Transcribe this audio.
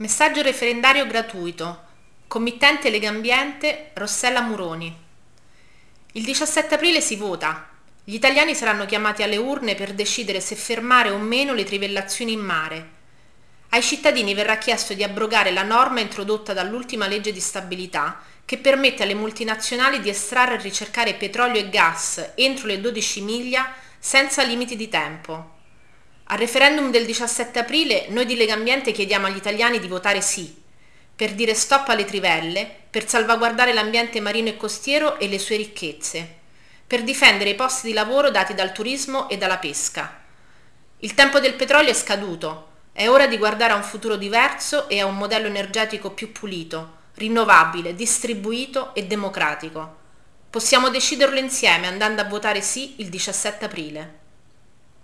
Messaggio referendario gratuito. Committente Legambiente Rossella Muroni. Il 17 aprile si vota. Gli italiani saranno chiamati alle urne per decidere se fermare o meno le trivellazioni in mare. Ai cittadini verrà chiesto di abrogare la norma introdotta dall'ultima legge di stabilità che permette alle multinazionali di estrarre e ricercare petrolio e gas entro le 12 miglia senza limiti di tempo. Al referendum del 17 aprile noi di Legambiente chiediamo agli italiani di votare sì, per dire stop alle trivelle, per salvaguardare l'ambiente marino e costiero e le sue ricchezze, per difendere i posti di lavoro dati dal turismo e dalla pesca. Il tempo del petrolio è scaduto, è ora di guardare a un futuro diverso e a un modello energetico più pulito, rinnovabile, distribuito e democratico. Possiamo deciderlo insieme andando a votare sì il 17 aprile.